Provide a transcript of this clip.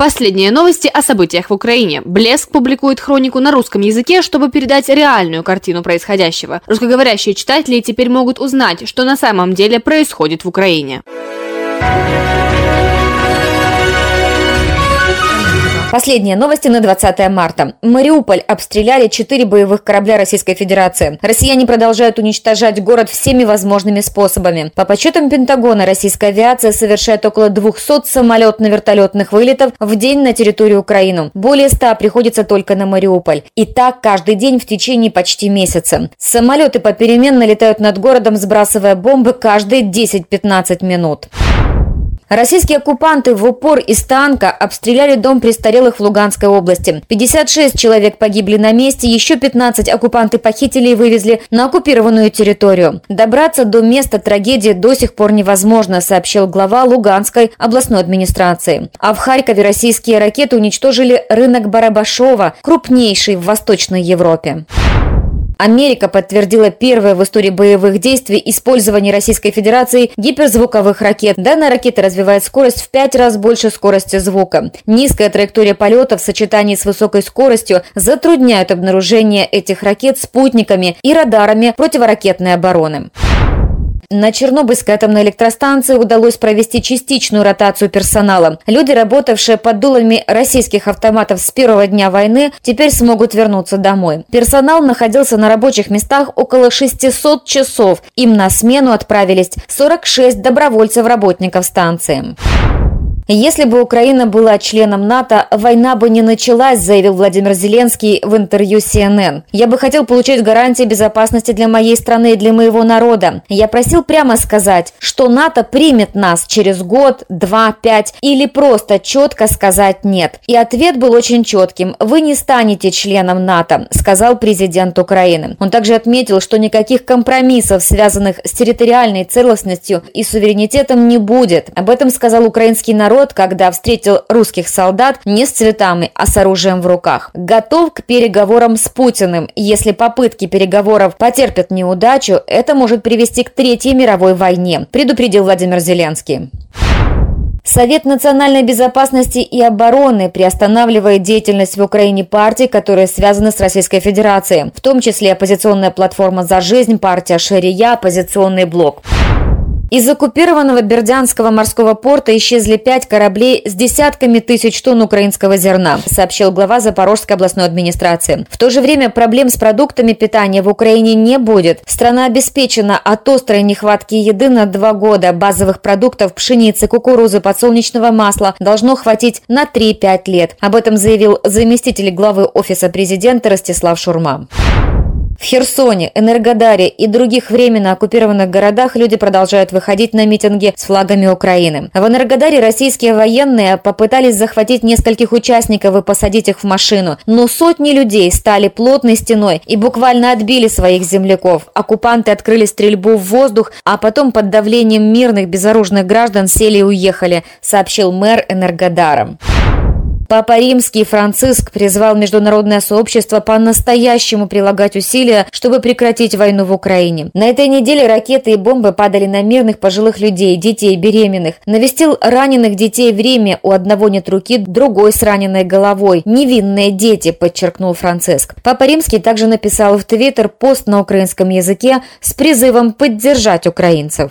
Последние новости о событиях в Украине. Блеск публикует хронику на русском языке, чтобы передать реальную картину происходящего. Русскоговорящие читатели теперь могут узнать, что на самом деле происходит в Украине. Последние новости на 20 марта. Мариуполь обстреляли четыре боевых корабля Российской Федерации. Россияне продолжают уничтожать город всеми возможными способами. По подсчетам Пентагона, российская авиация совершает около 200 самолетно-вертолетных вылетов в день на территорию Украины. Более 100 приходится только на Мариуполь. И так каждый день в течение почти месяца. Самолеты попеременно летают над городом, сбрасывая бомбы каждые 10-15 минут. Российские оккупанты в упор из танка обстреляли дом престарелых в Луганской области. 56 человек погибли на месте, еще 15 оккупанты похитили и вывезли на оккупированную территорию. Добраться до места трагедии до сих пор невозможно, сообщил глава Луганской областной администрации. А в Харькове российские ракеты уничтожили рынок Барабашова, крупнейший в Восточной Европе. Америка подтвердила первое в истории боевых действий использование Российской Федерации гиперзвуковых ракет. Данная ракета развивает скорость в пять раз больше скорости звука. Низкая траектория полета в сочетании с высокой скоростью затрудняют обнаружение этих ракет спутниками и радарами противоракетной обороны. На Чернобыльской атомной электростанции удалось провести частичную ротацию персонала. Люди, работавшие под дулами российских автоматов с первого дня войны, теперь смогут вернуться домой. Персонал находился на рабочих местах около 600 часов. Им на смену отправились 46 добровольцев-работников станции. Если бы Украина была членом НАТО, война бы не началась, заявил Владимир Зеленский в интервью CNN. Я бы хотел получить гарантии безопасности для моей страны и для моего народа. Я просил прямо сказать, что НАТО примет нас через год, два, пять или просто четко сказать нет. И ответ был очень четким. Вы не станете членом НАТО, сказал президент Украины. Он также отметил, что никаких компромиссов, связанных с территориальной целостностью и суверенитетом не будет. Об этом сказал украинский народ народ, когда встретил русских солдат не с цветами, а с оружием в руках. Готов к переговорам с Путиным. Если попытки переговоров потерпят неудачу, это может привести к Третьей мировой войне, предупредил Владимир Зеленский. Совет национальной безопасности и обороны приостанавливает деятельность в Украине партий, которые связаны с Российской Федерацией, в том числе оппозиционная платформа «За жизнь», партия «Шария», оппозиционный блок. Из оккупированного Бердянского морского порта исчезли пять кораблей с десятками тысяч тонн украинского зерна, сообщил глава Запорожской областной администрации. В то же время проблем с продуктами питания в Украине не будет. Страна обеспечена от острой нехватки еды на два года. Базовых продуктов пшеницы, кукурузы, подсолнечного масла должно хватить на 3-5 лет. Об этом заявил заместитель главы Офиса президента Ростислав Шурма. В Херсоне, Энергодаре и других временно оккупированных городах люди продолжают выходить на митинги с флагами Украины. В Энергодаре российские военные попытались захватить нескольких участников и посадить их в машину, но сотни людей стали плотной стеной и буквально отбили своих земляков. Оккупанты открыли стрельбу в воздух, а потом под давлением мирных безоружных граждан сели и уехали, сообщил мэр Энергодара. Папа Римский Франциск призвал международное сообщество по-настоящему прилагать усилия, чтобы прекратить войну в Украине. На этой неделе ракеты и бомбы падали на мирных пожилых людей, детей, беременных. Навестил раненых детей в Риме, у одного нет руки, другой с раненой головой. Невинные дети, подчеркнул Франциск. Папа Римский также написал в Твиттер пост на украинском языке с призывом поддержать украинцев.